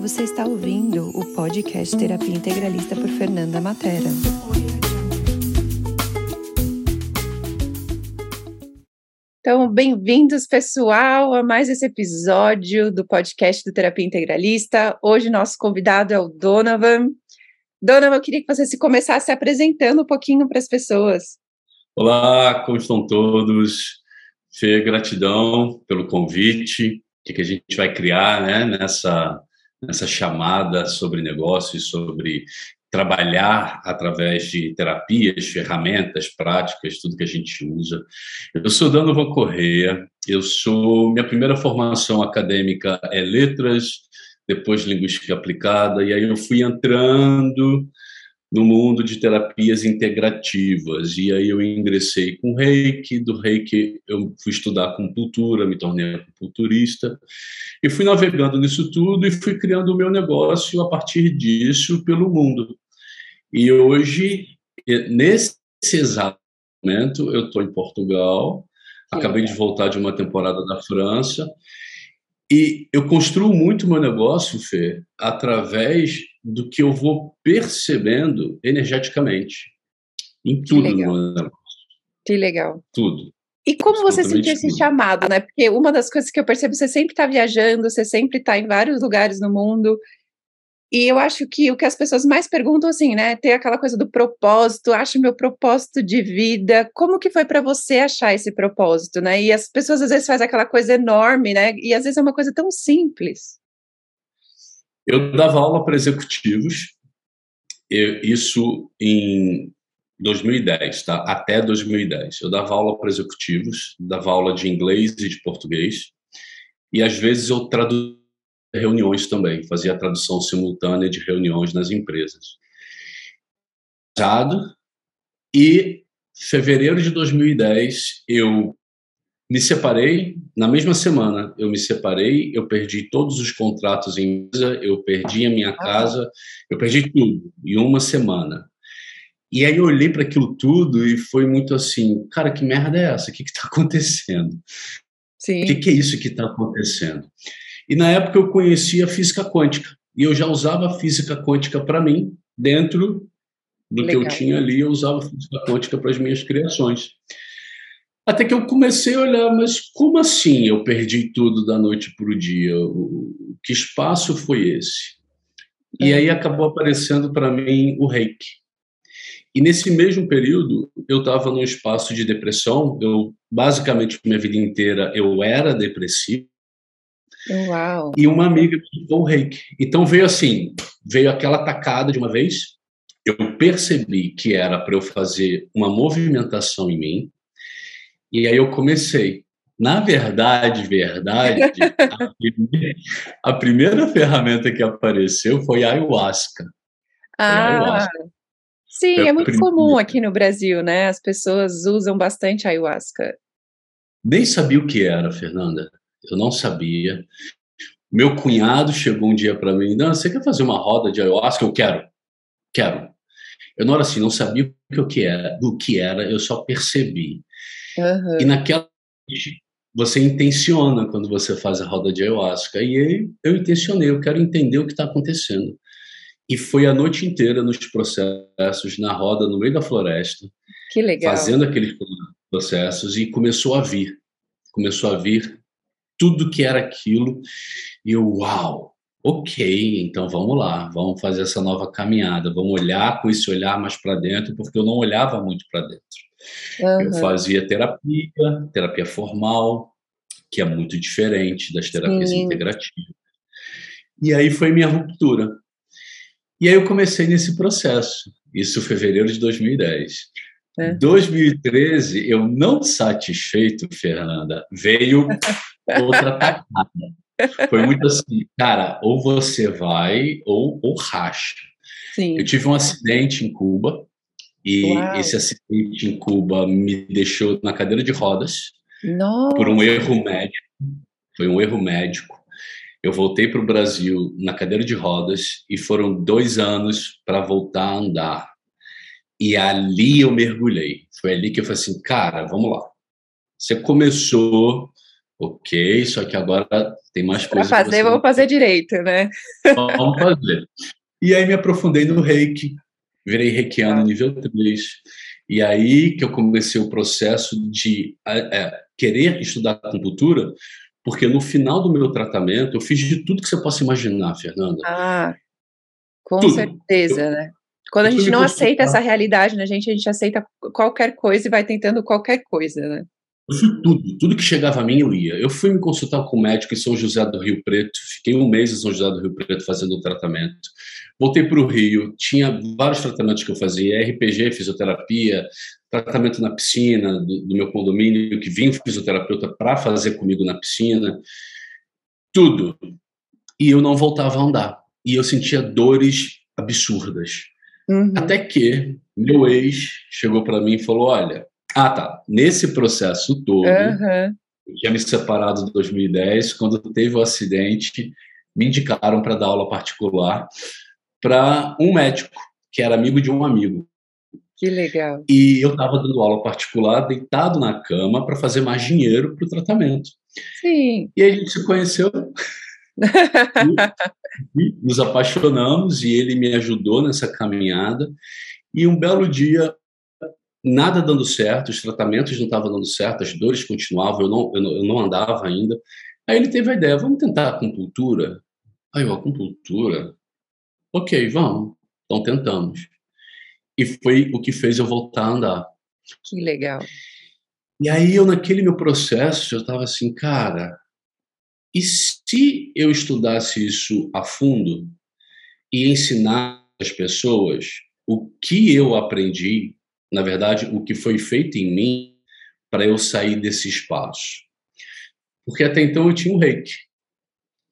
você está ouvindo o podcast Terapia Integralista por Fernanda Matera. Então, bem-vindos, pessoal, a mais esse episódio do podcast do Terapia Integralista. Hoje, nosso convidado é o Donovan. Donovan, eu queria que você se começasse se apresentando um pouquinho para as pessoas. Olá, como estão todos? Fê, gratidão pelo convite. O que a gente vai criar né, nessa, nessa chamada sobre negócios, sobre trabalhar através de terapias, ferramentas, práticas, tudo que a gente usa. Eu sou Donovan Correia, eu sou minha primeira formação acadêmica é letras, depois linguística aplicada, e aí eu fui entrando no mundo de terapias integrativas. E aí eu ingressei com reiki, do reiki eu fui estudar cultura, me tornei acupunturista, e fui navegando nisso tudo e fui criando o meu negócio a partir disso pelo mundo. E hoje, nesse exato momento, eu estou em Portugal, acabei de voltar de uma temporada da França, e eu construo muito meu negócio, Fê, através do que eu vou percebendo energeticamente. Em tudo no meu negócio. Que legal. Tudo. E como você sentiu esse chamado, né? Porque uma das coisas que eu percebo, você sempre está viajando, você sempre está em vários lugares no mundo. E eu acho que o que as pessoas mais perguntam, assim, né? Tem aquela coisa do propósito, acho meu propósito de vida. Como que foi para você achar esse propósito, né? E as pessoas às vezes fazem aquela coisa enorme, né? E às vezes é uma coisa tão simples. Eu dava aula para executivos, eu, isso em 2010, tá? Até 2010. Eu dava aula para executivos, dava aula de inglês e de português, e às vezes eu traduzia reuniões também, fazia tradução simultânea de reuniões nas empresas. E fevereiro de 2010 eu me separei na mesma semana. Eu me separei, eu perdi todos os contratos em empresa, eu perdi a minha casa, eu perdi tudo em uma semana. E aí eu olhei para aquilo tudo e foi muito assim, cara, que merda é essa? O que está acontecendo? Sim. O que, que é isso que está acontecendo? E na época eu conhecia a física quântica. E eu já usava a física quântica para mim, dentro do Legal. que eu tinha ali, eu usava a física quântica para as minhas criações. Até que eu comecei a olhar, mas como assim eu perdi tudo da noite para o dia? Que espaço foi esse? E aí acabou aparecendo para mim o reiki. E nesse mesmo período, eu estava num espaço de depressão. Eu, basicamente, minha vida inteira, eu era depressivo. Uau. E uma amiga me o reiki. Então veio assim, veio aquela tacada de uma vez. Eu percebi que era para eu fazer uma movimentação em mim. E aí eu comecei. Na verdade, verdade, a, primeira, a primeira ferramenta que apareceu foi a ayahuasca. Ah, ayahuasca. sim, foi é muito primeira. comum aqui no Brasil, né? As pessoas usam bastante ayahuasca. Nem sabia o que era, Fernanda eu não sabia. Meu cunhado chegou um dia para mim, não, você quer fazer uma roda de ayahuasca? Eu quero, quero. Eu não era assim, não sabia o que era, o que era, eu só percebi. Uhum. E naquela você intenciona quando você faz a roda de ayahuasca. E aí eu intencionei, eu quero entender o que está acontecendo. E foi a noite inteira nos processos, na roda, no meio da floresta. Que legal. Fazendo aqueles processos e começou a vir. Começou a vir tudo que era aquilo. E eu, uau, ok, então vamos lá, vamos fazer essa nova caminhada, vamos olhar com esse olhar mais para dentro, porque eu não olhava muito para dentro. Uhum. Eu fazia terapia, terapia formal, que é muito diferente das terapias Sim. integrativas. E aí foi minha ruptura. E aí eu comecei nesse processo, isso em fevereiro de 2010. É. 2013, eu não satisfeito, Fernanda, veio outra tacada. Foi muito assim, cara, ou você vai ou, ou racha. Sim. Eu tive um acidente em Cuba e Uau. esse acidente em Cuba me deixou na cadeira de rodas Nossa. por um erro médico. Foi um erro médico. Eu voltei para o Brasil na cadeira de rodas e foram dois anos para voltar a andar. E ali eu mergulhei. Foi ali que eu falei assim, cara, vamos lá. Você começou Ok, só que agora tem mais coisas. Para fazer, vamos fazer direito, né? Vamos fazer. E aí me aprofundei no reiki, virei reikiano ah. nível 3. E aí que eu comecei o processo de é, querer estudar acupuntura, porque no final do meu tratamento eu fiz de tudo que você possa imaginar, Fernanda. Ah, com tudo. certeza, eu, né? Quando a gente não aceita essa realidade na né, gente, a gente aceita qualquer coisa e vai tentando qualquer coisa, né? Eu fui tudo, tudo que chegava a mim eu ia. Eu fui me consultar com um médico em São José do Rio Preto, fiquei um mês em São José do Rio Preto fazendo o tratamento. Voltei para o Rio, tinha vários tratamentos que eu fazia, RPG, fisioterapia, tratamento na piscina do, do meu condomínio, que vinha um fisioterapeuta para fazer comigo na piscina, tudo. E eu não voltava a andar. E eu sentia dores absurdas. Uhum. Até que meu ex chegou para mim e falou: Olha, ah, tá. Nesse processo todo, uhum. eu tinha me separado em 2010, quando teve o acidente, me indicaram para dar aula particular para um médico que era amigo de um amigo. Que legal. E eu estava dando aula particular, deitado na cama, para fazer mais dinheiro para o tratamento. Sim. E aí a gente se conheceu. e nos apaixonamos e ele me ajudou nessa caminhada. E um belo dia nada dando certo, os tratamentos não estavam dando certo, as dores continuavam, eu não, eu não, eu não andava ainda. Aí ele teve a ideia, vamos tentar acupuntura? Aí eu, acupuntura? Ok, vamos. Então tentamos. E foi o que fez eu voltar a andar. Que legal. E aí eu, naquele meu processo, eu estava assim, cara, e se eu estudasse isso a fundo e ensinar as pessoas o que eu aprendi na verdade, o que foi feito em mim para eu sair desse espaço. Porque até então eu tinha um reiki.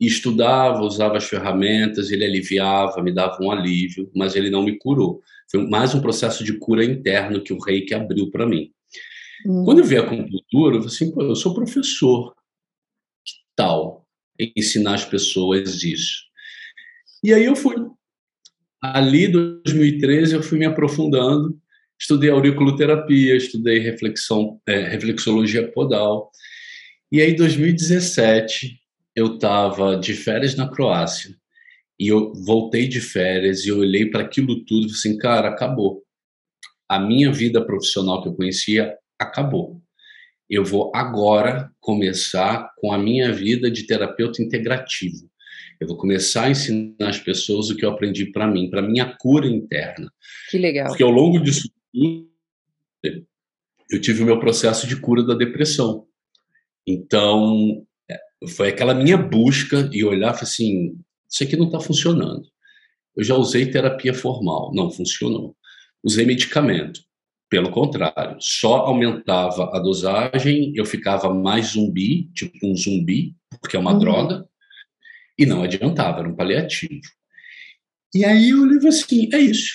E estudava, usava as ferramentas, ele aliviava, me dava um alívio, mas ele não me curou. Foi mais um processo de cura interno que o reiki abriu para mim. Hum. Quando eu vi a acupuntura, eu falei assim, Pô, eu sou professor. Que tal ensinar as pessoas isso? E aí eu fui. Ali, em 2013, eu fui me aprofundando Estudei auriculoterapia, estudei reflexão, é, reflexologia podal. E aí, em 2017, eu estava de férias na Croácia. E eu voltei de férias e olhei para aquilo tudo e falei assim, cara, acabou. A minha vida profissional que eu conhecia acabou. Eu vou agora começar com a minha vida de terapeuta integrativo. Eu vou começar a ensinar as pessoas o que eu aprendi para mim, para minha cura interna. Que legal. Porque ao longo disso eu tive o meu processo de cura da depressão. Então, foi aquela minha busca e olhar assim, isso aqui não está funcionando. Eu já usei terapia formal, não funcionou. Usei medicamento, pelo contrário, só aumentava a dosagem, eu ficava mais zumbi, tipo um zumbi, porque é uma uhum. droga, e não adiantava, era um paliativo. E aí eu olhei assim, é isso,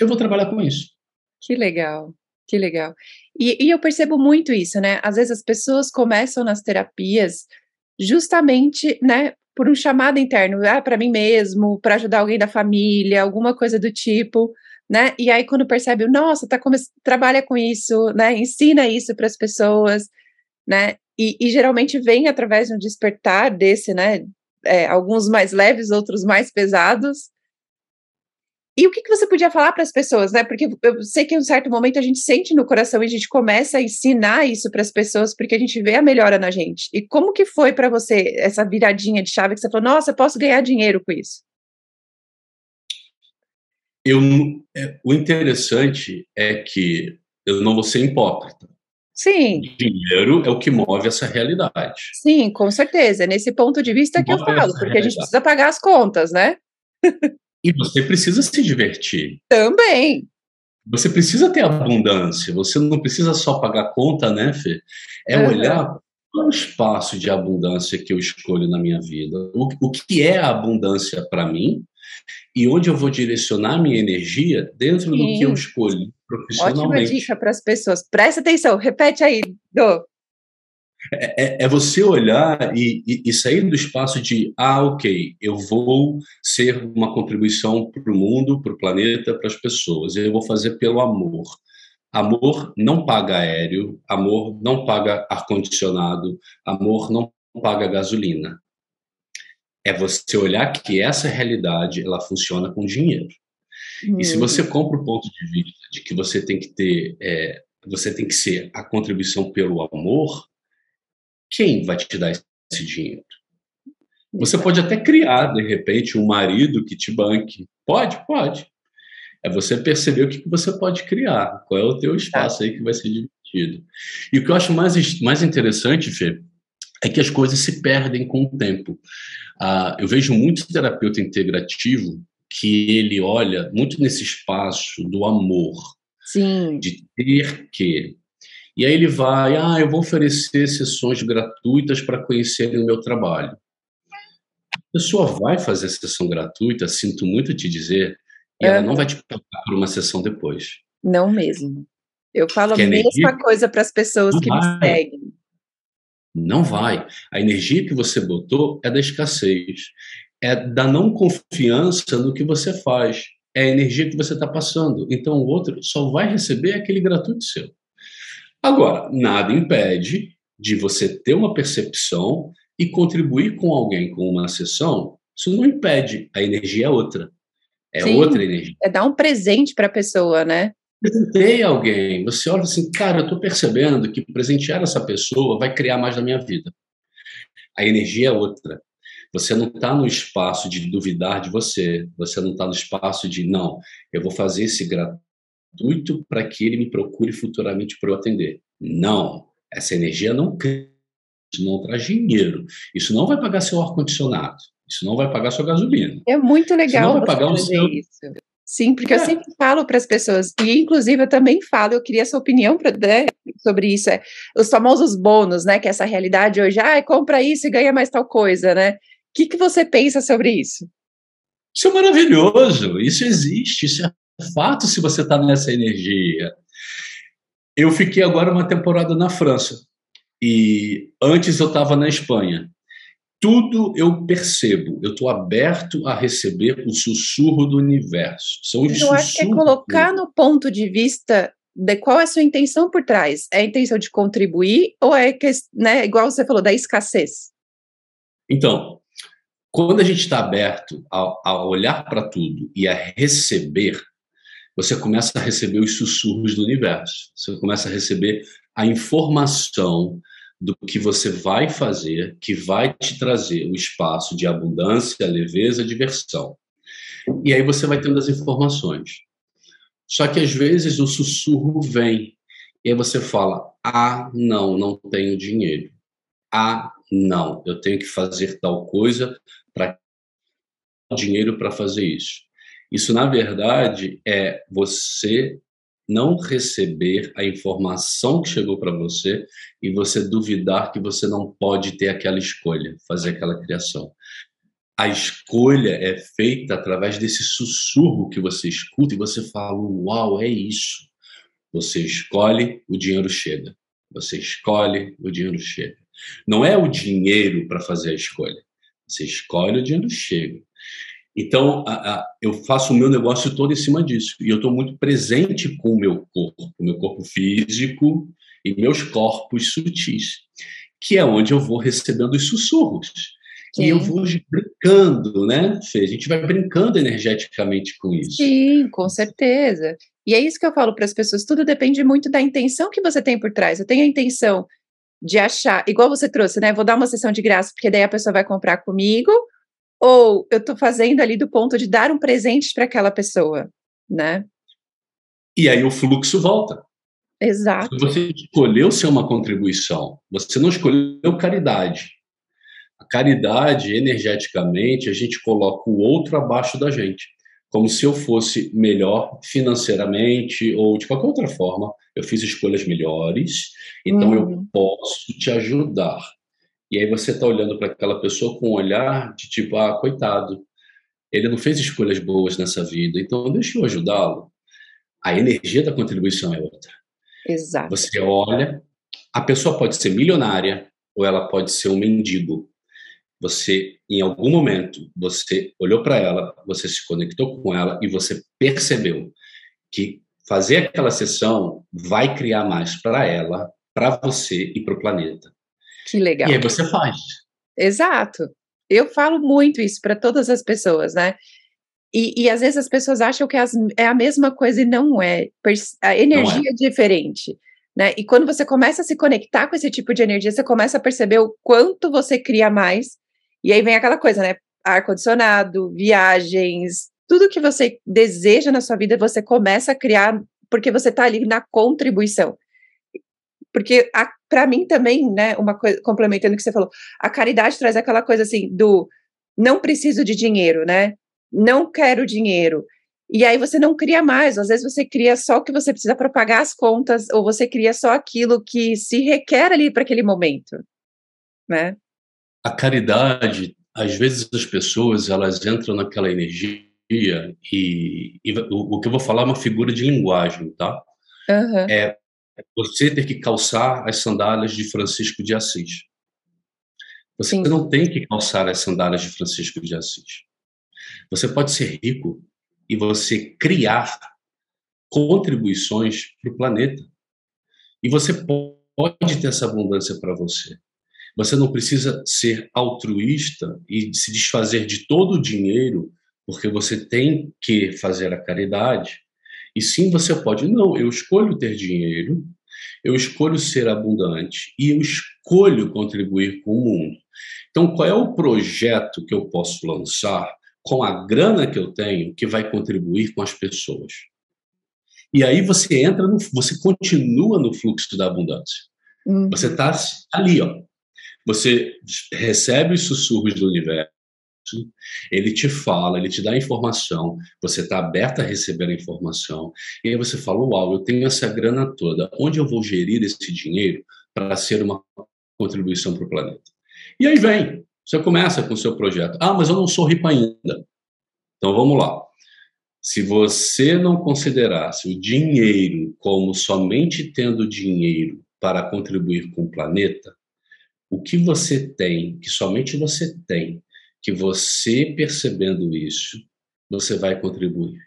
eu vou trabalhar com isso. Que legal, que legal. E, e, eu percebo muito isso, né? Às vezes as pessoas começam nas terapias justamente, né, por um chamado interno, ah, para mim mesmo, para ajudar alguém da família, alguma coisa do tipo, né? E aí quando percebe, nossa, tá trabalha com isso, né? Ensina isso para as pessoas, né? E, e, geralmente vem através de um despertar desse, né? É, alguns mais leves, outros mais pesados, e o que, que você podia falar para as pessoas, né? Porque eu sei que em um certo momento a gente sente no coração e a gente começa a ensinar isso para as pessoas porque a gente vê a melhora na gente. E como que foi para você essa viradinha de chave que você falou, nossa, posso ganhar dinheiro com isso? Eu, é, o interessante é que eu não vou ser hipócrita. Sim. Dinheiro é o que move essa realidade. Sim, com certeza. É nesse ponto de vista que, que eu falo, porque realidade. a gente precisa pagar as contas, né? E você precisa se divertir. Também. Você precisa ter abundância. Você não precisa só pagar conta, né, Fê? É uhum. olhar qual é o espaço de abundância que eu escolho na minha vida. O, o que é a abundância para mim e onde eu vou direcionar minha energia dentro Sim. do que eu escolhi profissionalmente. Ótima dica para as pessoas. Presta atenção, repete aí, Do. É, é, é, você olhar e, e, e, sair do espaço de, ah, ok, eu vou ser uma contribuição para o mundo, para o planeta, para as pessoas, eu vou fazer pelo amor. Amor não paga aéreo, amor não paga ar-condicionado, amor não paga gasolina. É você olhar que essa realidade ela funciona com dinheiro. Hum. E se você uhum. compra o ponto de vista de que você tem que ter, é, você tem que ser a contribuição pelo amor, quem vai te dar esse dinheiro? Você pode até criar, de repente, um marido que te banque. Pode, pode. É você perceber o que você pode criar, qual é o teu espaço aí que vai ser dividido. E o que eu acho mais, mais interessante, Fê, é que as coisas se perdem com o tempo. Ah, eu vejo muito terapeuta integrativo que ele olha muito nesse espaço do amor, Sim. de ter que. E aí ele vai, ah, eu vou oferecer sessões gratuitas para conhecerem o meu trabalho. A pessoa vai fazer sessão gratuita, sinto muito te dizer, e ela não vai te pagar por uma sessão depois. Não mesmo. Eu falo a mesma coisa para as pessoas não que vai. me seguem. Não vai. A energia que você botou é da escassez, é da não confiança no que você faz, é a energia que você está passando. Então o outro só vai receber aquele gratuito seu. Agora, nada impede de você ter uma percepção e contribuir com alguém com uma sessão. Isso não impede, a energia é outra. É Sim, outra energia. É dar um presente para a pessoa, né? Presentei alguém. Você olha assim, cara, eu estou percebendo que presentear essa pessoa vai criar mais na minha vida. A energia é outra. Você não está no espaço de duvidar de você. Você não está no espaço de, não, eu vou fazer esse gratuito para que ele me procure futuramente para eu atender. Não. Essa energia não cria, não traz dinheiro. Isso não vai pagar seu ar-condicionado. Isso não vai pagar sua gasolina. É muito legal você pagar fazer seu... isso. Sim, porque é. eu sempre falo para as pessoas, e inclusive eu também falo, eu queria sua opinião pra, né, sobre isso, é, os famosos bônus, né, que é essa realidade hoje, ah, compra isso e ganha mais tal coisa, né? O que, que você pensa sobre isso? Isso é maravilhoso, isso existe, isso é fato se você está nessa energia. Eu fiquei agora uma temporada na França, e antes eu estava na Espanha tudo eu percebo, eu estou aberto a receber o sussurro do universo. São os eu acho que é colocar no ponto de vista de qual é a sua intenção por trás. É a intenção de contribuir ou é que, né, igual você falou, da escassez? Então, quando a gente está aberto a, a olhar para tudo e a receber, você começa a receber os sussurros do universo. Você começa a receber a informação do que você vai fazer, que vai te trazer o espaço de abundância, leveza, diversão. E aí você vai tendo as informações. Só que às vezes o sussurro vem e aí você fala: ah, não, não tenho dinheiro. Ah, não, eu tenho que fazer tal coisa para dinheiro para fazer isso. Isso, na verdade, é você não receber a informação que chegou para você e você duvidar que você não pode ter aquela escolha, fazer aquela criação. A escolha é feita através desse sussurro que você escuta e você fala: Uau, é isso. Você escolhe, o dinheiro chega. Você escolhe, o dinheiro chega. Não é o dinheiro para fazer a escolha. Você escolhe, o dinheiro chega. Então, a, a, eu faço o meu negócio todo em cima disso. E eu estou muito presente com o meu corpo, o meu corpo físico e meus corpos sutis, que é onde eu vou recebendo os sussurros. Sim. E eu vou brincando, né, Fê? A gente vai brincando energeticamente com isso. Sim, com certeza. E é isso que eu falo para as pessoas: tudo depende muito da intenção que você tem por trás. Eu tenho a intenção de achar, igual você trouxe, né? Vou dar uma sessão de graça, porque daí a pessoa vai comprar comigo, ou eu estou fazendo ali do ponto de dar um presente para aquela pessoa, né? E aí o fluxo volta. Exato. Você escolheu ser uma contribuição, você não escolheu caridade. A caridade, energeticamente, a gente coloca o outro abaixo da gente. Como se eu fosse melhor financeiramente ou de qualquer outra forma. Eu fiz escolhas melhores, então eu uhum. posso te ajudar. E aí você está olhando para aquela pessoa com um olhar de tipo, ah, coitado, ele não fez escolhas boas nessa vida, então deixa eu ajudá-lo. A energia da contribuição é outra. Exato. Você olha, a pessoa pode ser milionária ou ela pode ser um mendigo. Você, em algum momento, você olhou para ela, você se conectou com ela e você percebeu que fazer aquela sessão vai criar mais para ela, para você e para o planeta. Que legal. E aí você faz. Exato. Eu falo muito isso para todas as pessoas, né? E, e, às vezes as pessoas acham que as, é a mesma coisa e não é. A energia não é. é diferente. Né? E quando você começa a se conectar com esse tipo de energia, você começa a perceber o quanto você cria mais. E aí vem aquela coisa, né? Ar-condicionado, viagens, tudo que você deseja na sua vida, você começa a criar porque você está ali na contribuição. Porque para mim também, né, uma coisa, complementando o que você falou, a caridade traz aquela coisa assim do não preciso de dinheiro, né? Não quero dinheiro. E aí você não cria mais, às vezes você cria só o que você precisa para pagar as contas, ou você cria só aquilo que se requer ali para aquele momento, né? A caridade, às vezes as pessoas, elas entram naquela energia e, e o, o, que eu vou falar é uma figura de linguagem, tá? Uhum. É você ter que calçar as sandálias de Francisco de Assis. Você Sim. não tem que calçar as sandálias de Francisco de Assis. Você pode ser rico e você criar contribuições para o planeta. E você pode ter essa abundância para você. Você não precisa ser altruísta e se desfazer de todo o dinheiro porque você tem que fazer a caridade. E sim, você pode, não, eu escolho ter dinheiro, eu escolho ser abundante e eu escolho contribuir com o mundo. Então, qual é o projeto que eu posso lançar com a grana que eu tenho que vai contribuir com as pessoas. E aí você entra no, você continua no fluxo da abundância. Uhum. Você está ali, ó. Você recebe os sussurros do universo, ele te fala, ele te dá informação, você está aberto a receber a informação, e aí você fala: Uau, eu tenho essa grana toda, onde eu vou gerir esse dinheiro para ser uma contribuição para o planeta? E aí vem você começa com o seu projeto. Ah, mas eu não sou rico ainda. Então vamos lá. Se você não considerasse o dinheiro como somente tendo dinheiro para contribuir com o planeta, o que você tem, que somente você tem, que você percebendo isso, você vai contribuir.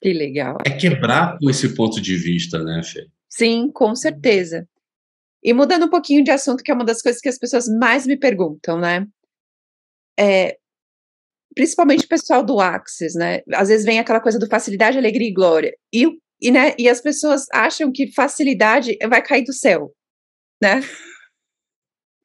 Que legal. É quebrar com esse ponto de vista, né, Fê? Sim, com certeza. E mudando um pouquinho de assunto, que é uma das coisas que as pessoas mais me perguntam, né? é, principalmente o pessoal do Axis, né? Às vezes vem aquela coisa do facilidade, alegria e glória. E, e, né, e as pessoas acham que facilidade vai cair do céu, né?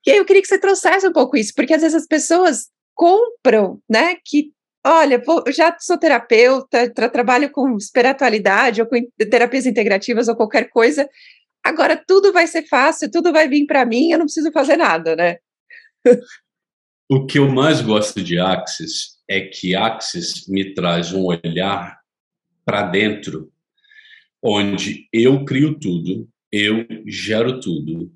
E aí eu queria que você trouxesse um pouco isso, porque às vezes as pessoas compram, né? Que, olha, vou, já sou terapeuta, tra trabalho com espiritualidade ou com terapias integrativas ou qualquer coisa. Agora tudo vai ser fácil, tudo vai vir para mim, eu não preciso fazer nada, né? O que eu mais gosto de Axis é que Axis me traz um olhar para dentro, onde eu crio tudo, eu gero tudo,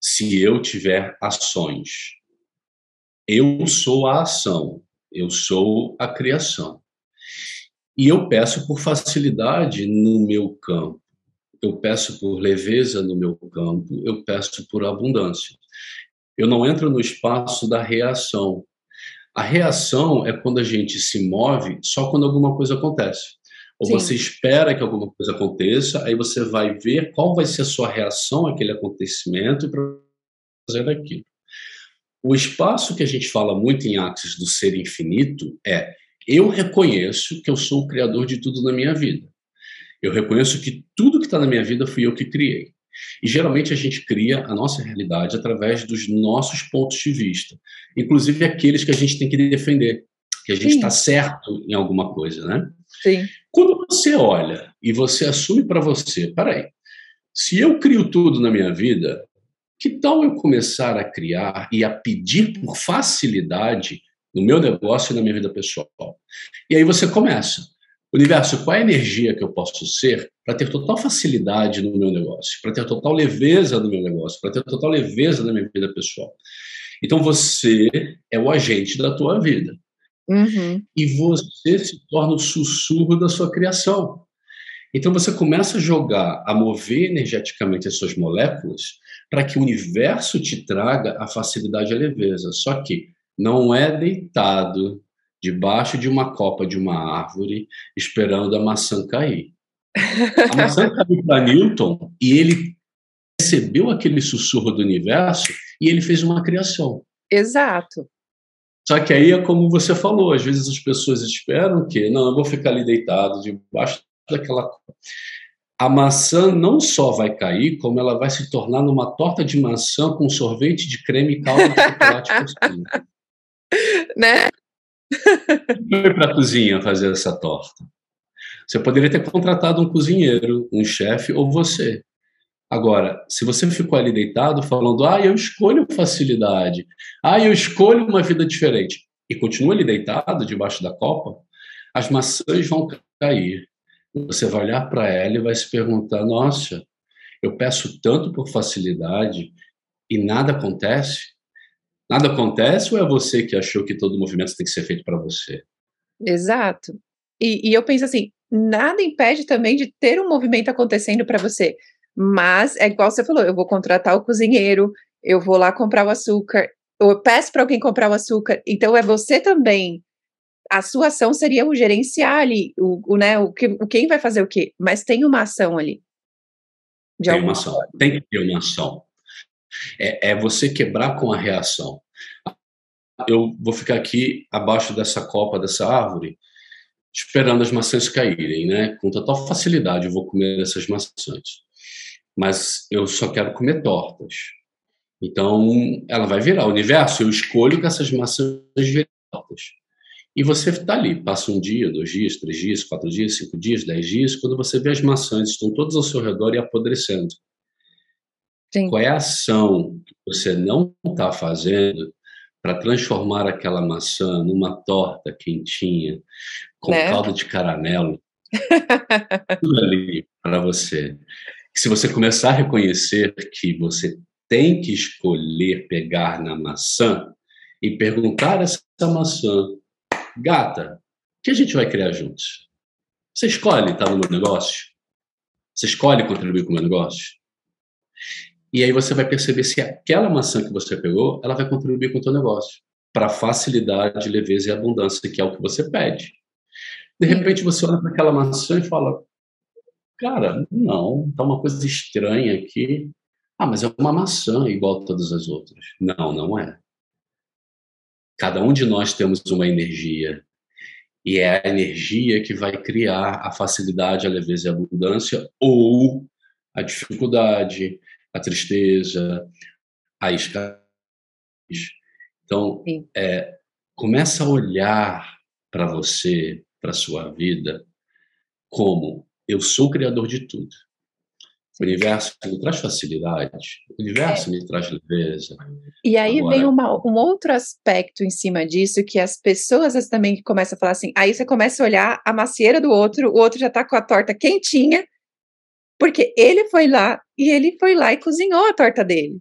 se eu tiver ações. Eu sou a ação, eu sou a criação. E eu peço por facilidade no meu campo, eu peço por leveza no meu campo, eu peço por abundância. Eu não entro no espaço da reação. A reação é quando a gente se move só quando alguma coisa acontece. Ou Sim. você espera que alguma coisa aconteça, aí você vai ver qual vai ser a sua reação àquele acontecimento para fazer aquilo. O espaço que a gente fala muito em Axis do ser infinito é eu reconheço que eu sou o criador de tudo na minha vida. Eu reconheço que tudo que está na minha vida fui eu que criei. E geralmente a gente cria a nossa realidade através dos nossos pontos de vista, inclusive aqueles que a gente tem que defender, que a gente está certo em alguma coisa, né? Sim. Quando você olha e você assume para você, peraí, se eu crio tudo na minha vida, que tal eu começar a criar e a pedir por facilidade no meu negócio e na minha vida pessoal? E aí você começa. Universo, qual é a energia que eu posso ser para ter total facilidade no meu negócio, para ter total leveza no meu negócio, para ter total leveza na minha vida pessoal? Então você é o agente da tua vida. Uhum. E você se torna o sussurro da sua criação. Então você começa a jogar, a mover energeticamente as suas moléculas para que o universo te traga a facilidade e a leveza. Só que não é deitado debaixo de uma copa de uma árvore, esperando a maçã cair. A maçã caiu para Newton e ele recebeu aquele sussurro do universo e ele fez uma criação. Exato. Só que aí é como você falou, às vezes as pessoas esperam que, não, eu vou ficar ali deitado debaixo daquela. A maçã não só vai cair, como ela vai se tornar numa torta de maçã com sorvete de creme e calda de chocolate por cima. Né? Foi para a cozinha fazer essa torta. Você poderia ter contratado um cozinheiro, um chefe ou você. Agora, se você ficou ali deitado falando, ah, eu escolho facilidade, ah, eu escolho uma vida diferente, e continua ali deitado debaixo da copa, as maçãs vão cair. Você vai olhar para ela e vai se perguntar: nossa, eu peço tanto por facilidade e nada acontece? Nada acontece ou é você que achou que todo movimento tem que ser feito para você? Exato. E, e, eu penso assim: nada impede também de ter um movimento acontecendo para você. Mas é igual você falou: eu vou contratar o cozinheiro, eu vou lá comprar o açúcar, eu peço para alguém comprar o açúcar. Então é você também. A sua ação seria o gerenciar ali, o, o né, o, que, o quem vai fazer o quê? Mas tem uma ação ali. tem uma ação, forma. tem que ter uma ação. É, é você quebrar com a reação. Eu vou ficar aqui abaixo dessa copa, dessa árvore, esperando as maçãs caírem, né? Com total facilidade eu vou comer essas maçãs. Mas eu só quero comer tortas. Então, ela vai virar o universo, eu escolho que essas maçãs virem tortas. E você está ali, passa um dia, dois dias, três dias, quatro dias, cinco dias, dez dias, quando você vê as maçãs estão todas ao seu redor e apodrecendo. Sim. Qual é a ação que você não está fazendo para transformar aquela maçã numa torta quentinha, com né? calda de caramelo, tudo ali para você. se você começar a reconhecer que você tem que escolher pegar na maçã e perguntar essa maçã, gata, o que a gente vai criar juntos? Você escolhe estar no meu negócio? Você escolhe contribuir com o meu negócio? E aí você vai perceber se aquela maçã que você pegou, ela vai contribuir com o teu negócio para facilidade, leveza e abundância, que é o que você pede. De repente você olha para aquela maçã e fala: "Cara, não, tá uma coisa estranha aqui. Ah, mas é uma maçã igual a todas as outras". Não, não é. Cada um de nós temos uma energia e é a energia que vai criar a facilidade, a leveza e a abundância ou a dificuldade, a tristeza, a escassez. Então, é, começa a olhar para você, para sua vida, como eu sou o criador de tudo. O universo me traz facilidade, o universo é. me traz leveza. E aí Agora, vem uma, um outro aspecto em cima disso, que as pessoas também começam a falar assim, aí você começa a olhar a macieira do outro, o outro já está com a torta quentinha, porque ele foi lá e ele foi lá e cozinhou a torta dele.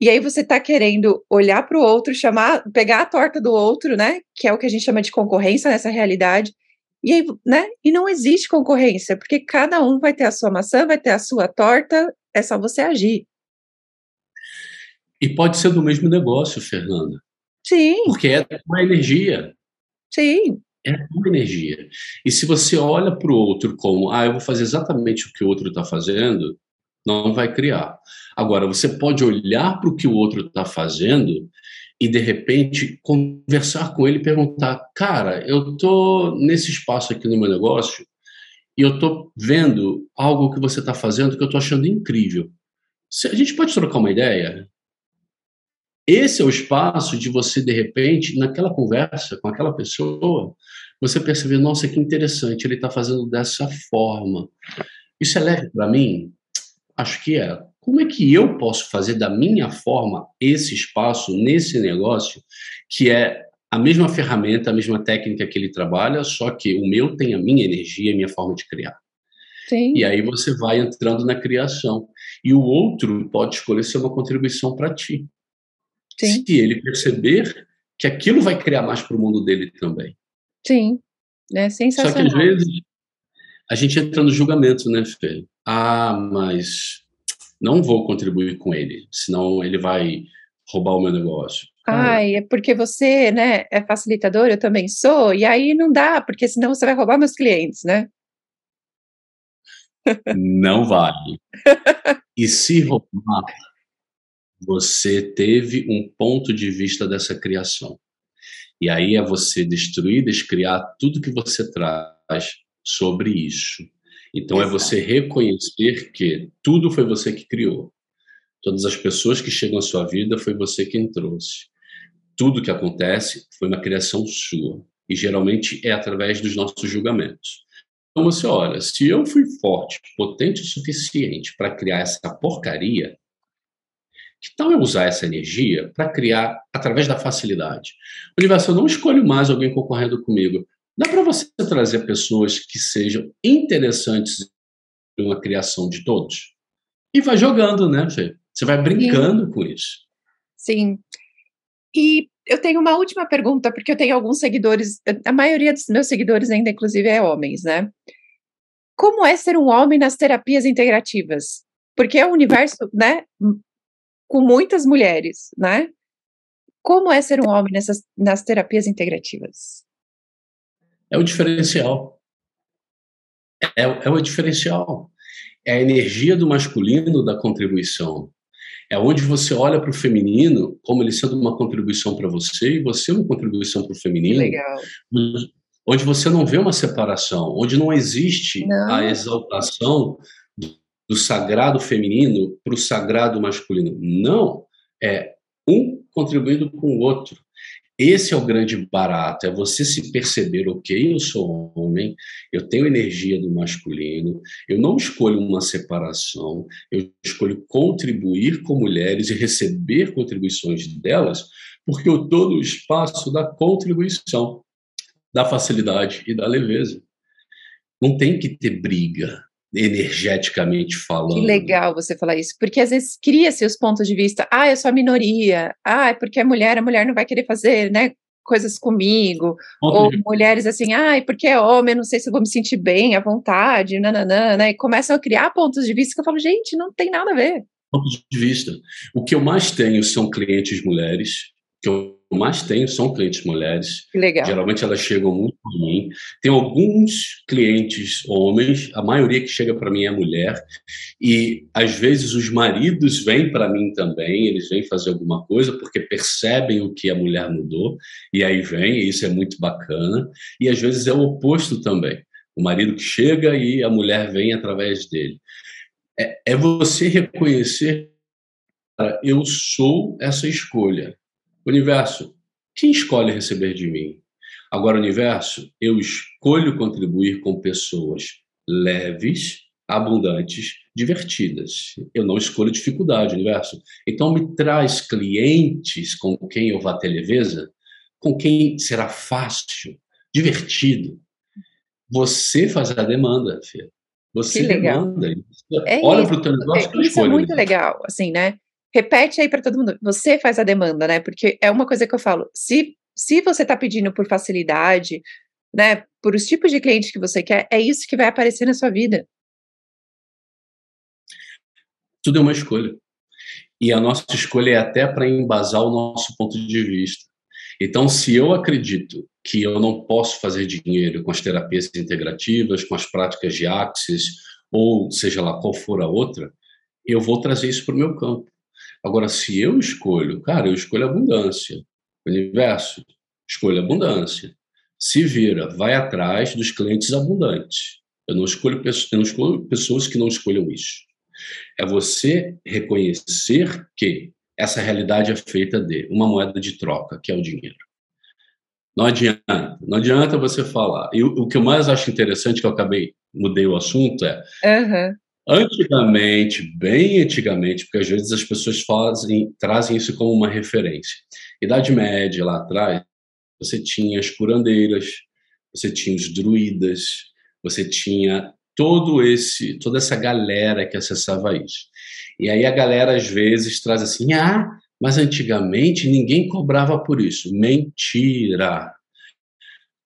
E aí você está querendo olhar para o outro, chamar, pegar a torta do outro, né? Que é o que a gente chama de concorrência nessa realidade. E aí, né? E não existe concorrência, porque cada um vai ter a sua maçã, vai ter a sua torta, é só você agir. E pode ser do mesmo negócio, Fernanda. Sim. Porque é uma energia. Sim é uma energia. E se você olha para o outro como, ah, eu vou fazer exatamente o que o outro está fazendo, não vai criar. Agora, você pode olhar para o que o outro está fazendo e, de repente, conversar com ele e perguntar: cara, eu estou nesse espaço aqui no meu negócio e eu estou vendo algo que você está fazendo que eu estou achando incrível. A gente pode trocar uma ideia? Esse é o espaço de você, de repente, naquela conversa com aquela pessoa, você perceber, nossa, que interessante, ele está fazendo dessa forma. Isso é leve para mim? Acho que é. Como é que eu posso fazer da minha forma esse espaço nesse negócio, que é a mesma ferramenta, a mesma técnica que ele trabalha, só que o meu tem a minha energia, a minha forma de criar. Sim. E aí você vai entrando na criação. E o outro pode escolher ser uma contribuição para ti. Sim. Se ele perceber que aquilo vai criar mais para o mundo dele também. Sim, é sensacional. Só que às vezes a gente entra no julgamento, né, Fê? Ah, mas não vou contribuir com ele, senão ele vai roubar o meu negócio. Ai, é porque você, né, é facilitador, eu também sou, e aí não dá, porque senão você vai roubar meus clientes, né? Não vale. E se roubar, você teve um ponto de vista dessa criação. E aí é você destruir, descriar tudo que você traz sobre isso. Então Exato. é você reconhecer que tudo foi você que criou. Todas as pessoas que chegam à sua vida foi você quem trouxe. Tudo que acontece foi uma criação sua. E geralmente é através dos nossos julgamentos. Então você olha, se eu fui forte, potente o suficiente para criar essa porcaria, que tal eu usar essa energia para criar através da facilidade? Universo, eu não escolho mais alguém concorrendo comigo. Dá para você trazer pessoas que sejam interessantes em uma criação de todos? E vai jogando, né, Fê? Você vai brincando Sim. com isso. Sim. E eu tenho uma última pergunta, porque eu tenho alguns seguidores, a maioria dos meus seguidores ainda, inclusive, é homens, né? Como é ser um homem nas terapias integrativas? Porque é um universo, né, com muitas mulheres, né? Como é ser um homem nessas, nas terapias integrativas? É o diferencial. É, é o diferencial. É a energia do masculino da contribuição. É onde você olha para o feminino como ele sendo uma contribuição para você e você uma contribuição para o feminino. Legal. Onde você não vê uma separação, onde não existe não. a exaltação do, do sagrado feminino para o sagrado masculino. Não. É um contribuindo com o outro. Esse é o grande barato, é você se perceber, ok, eu sou homem, eu tenho energia do masculino, eu não escolho uma separação, eu escolho contribuir com mulheres e receber contribuições delas, porque eu estou no espaço da contribuição, da facilidade e da leveza. Não tem que ter briga, energeticamente falando. Que legal você falar isso, porque às vezes cria-se os pontos de vista, ah, eu sou a minoria, ah, é porque é mulher, a mulher não vai querer fazer, né, coisas comigo, ou mulheres assim, ah, é porque é homem, não sei se eu vou me sentir bem, à vontade, nananã, né, e começam a criar pontos de vista que eu falo, gente, não tem nada a ver. Ponto de vista. O que eu mais tenho são clientes mulheres, que eu mais tenho são clientes mulheres. Legal. Geralmente elas chegam muito para mim. Tem alguns clientes homens, a maioria que chega para mim é mulher. E às vezes os maridos vêm para mim também, eles vêm fazer alguma coisa porque percebem o que a mulher mudou. E aí vem, e isso é muito bacana. E às vezes é o oposto também. O marido que chega e a mulher vem através dele. É, é você reconhecer, eu sou essa escolha Universo, quem escolhe receber de mim? Agora, universo, eu escolho contribuir com pessoas leves, abundantes, divertidas. Eu não escolho dificuldade, universo. Então, me traz clientes com quem eu vá ter leveza, com quem será fácil, divertido. Você faz a demanda, filha. Você que legal. demanda. É Olha para o teu negócio. É, isso é muito legal, assim, né? Repete aí para todo mundo. Você faz a demanda, né? Porque é uma coisa que eu falo. Se, se você está pedindo por facilidade, né? Por os tipos de clientes que você quer, é isso que vai aparecer na sua vida. Tudo é uma escolha. E a nossa escolha é até para embasar o nosso ponto de vista. Então, se eu acredito que eu não posso fazer dinheiro com as terapias integrativas, com as práticas de Axis, ou seja lá qual for a outra, eu vou trazer isso para o meu campo. Agora, se eu escolho, cara, eu escolho abundância. Universo, escolho abundância. Se vira, vai atrás dos clientes abundantes. Eu não escolho, eu não escolho pessoas que não escolham isso. É você reconhecer que essa realidade é feita de uma moeda de troca, que é o dinheiro. Não adianta, não adianta você falar. E o, que eu mais acho interessante, que eu acabei, mudei o assunto, é uhum. Antigamente, bem antigamente, porque às vezes as pessoas fazem, trazem isso como uma referência. Idade Média, lá atrás, você tinha as curandeiras, você tinha os druidas, você tinha todo esse, toda essa galera que acessava isso. E aí a galera às vezes traz assim: "Ah, mas antigamente ninguém cobrava por isso". Mentira.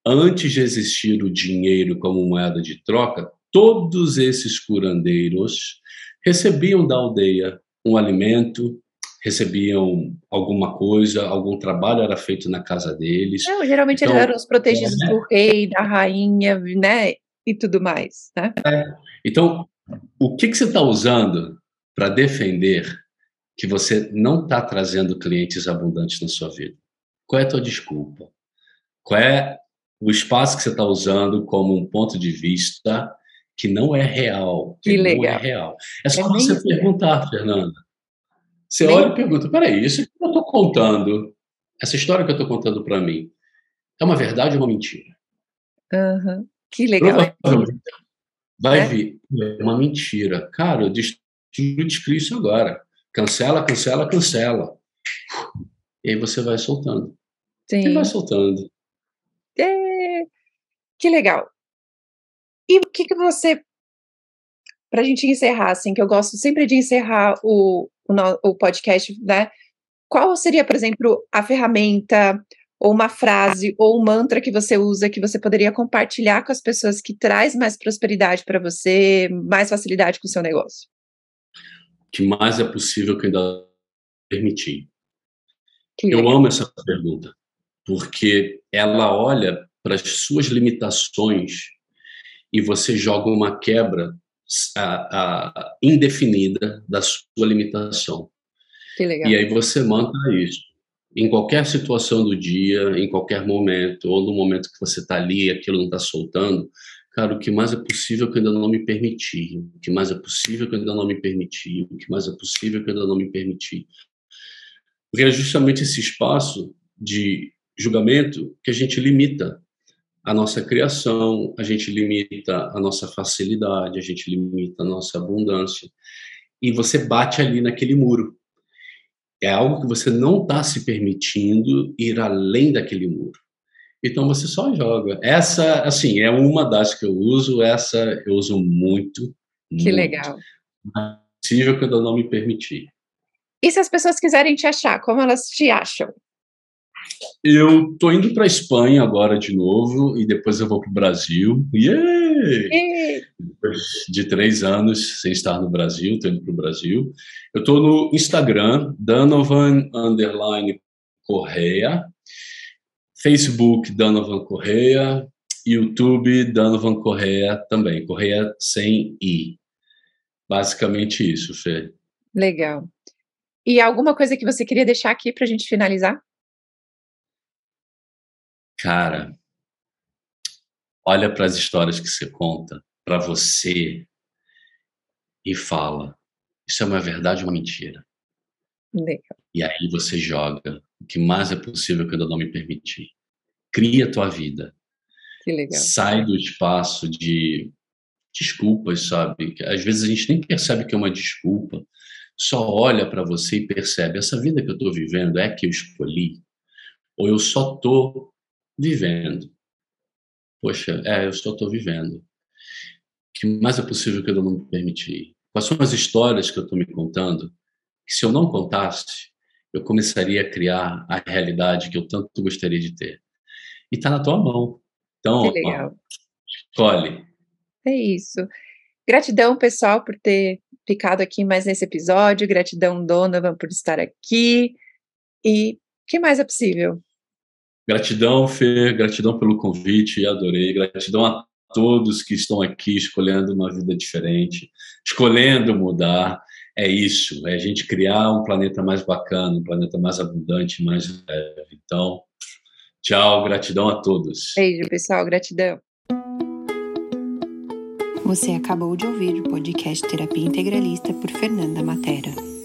Antes de existir o dinheiro como moeda de troca, todos esses curandeiros recebiam da aldeia um alimento, recebiam alguma coisa, algum trabalho era feito na casa deles. Não, geralmente então, eles eram os protegidos é, do rei, da rainha, né, e tudo mais, né? É. Então, o que, que você está usando para defender que você não está trazendo clientes abundantes na sua vida? Qual é a tua desculpa? Qual é o espaço que você está usando como um ponto de vista que não é real? Que, que legal. Não é real. É só é você perguntar, Fernanda. Você bem... olha e pergunta: peraí, isso que eu estou contando, essa história que eu estou contando para mim, é uma verdade ou uma mentira? Uhum. Que legal. Vai é? vir, é uma mentira. Cara, eu destruí isso agora. Cancela, cancela, cancela. E aí você vai soltando. Sim. E vai soltando. É, que legal. E o que, que você. Para a gente encerrar, assim, que eu gosto sempre de encerrar o, o, o podcast, né? Qual seria, por exemplo, a ferramenta, ou uma frase, ou um mantra que você usa que você poderia compartilhar com as pessoas que traz mais prosperidade para você, mais facilidade com o seu negócio? O que mais é possível que ainda permitir? Que eu amo essa pergunta, porque ela olha para as suas limitações e você joga uma quebra a, a, indefinida da sua limitação. Que legal. E aí você manda isso. Em qualquer situação do dia, em qualquer momento, ou no momento que você está ali e aquilo não está soltando, cara, o que mais é possível que eu ainda não me permiti, o que mais é possível que eu ainda não me permiti, o que mais é possível que eu ainda não me permiti. Porque é justamente esse espaço de julgamento que a gente limita a nossa criação, a gente limita a nossa facilidade, a gente limita a nossa abundância. E você bate ali naquele muro. É algo que você não está se permitindo ir além daquele muro. Então você só joga. Essa, assim, é uma das que eu uso, essa eu uso muito. Que muito. legal. É possível que eu não me permitir. E se as pessoas quiserem te achar, como elas te acham? Eu tô indo para Espanha agora de novo e depois eu vou para o Brasil. Yeah! De três anos sem estar no Brasil, tô indo para o Brasil. Eu tô no Instagram, Donovan underline Correia, Facebook Donovan Correia, YouTube Donovan Correia também, Correia sem i. Basicamente isso, Fê. Legal. E alguma coisa que você queria deixar aqui para a gente finalizar? Cara, olha para as histórias que você conta para você e fala: isso é uma verdade ou uma mentira? Legal. E aí você joga o que mais é possível que eu ainda não me permitir. Cria a tua vida. Que legal. Sai do espaço de desculpas, sabe? Às vezes a gente nem percebe que é uma desculpa. Só olha para você e percebe: essa vida que eu estou vivendo é que eu escolhi? Ou eu só estou vivendo. Poxa, é, eu só estou vivendo. O que mais é possível que eu não me permitir? Quais são as histórias que eu estou me contando que se eu não contasse, eu começaria a criar a realidade que eu tanto gostaria de ter? E está na tua mão. Então, que legal. Ó, escolhe. É isso. Gratidão, pessoal, por ter ficado aqui mais nesse episódio. Gratidão, Donovan, por estar aqui. E o que mais é possível? Gratidão, Fê, gratidão pelo convite, adorei. Gratidão a todos que estão aqui escolhendo uma vida diferente, escolhendo mudar. É isso, é a gente criar um planeta mais bacana, um planeta mais abundante, mais leve. Então, tchau, gratidão a todos. Beijo, pessoal, gratidão. Você acabou de ouvir o podcast Terapia Integralista por Fernanda Matera.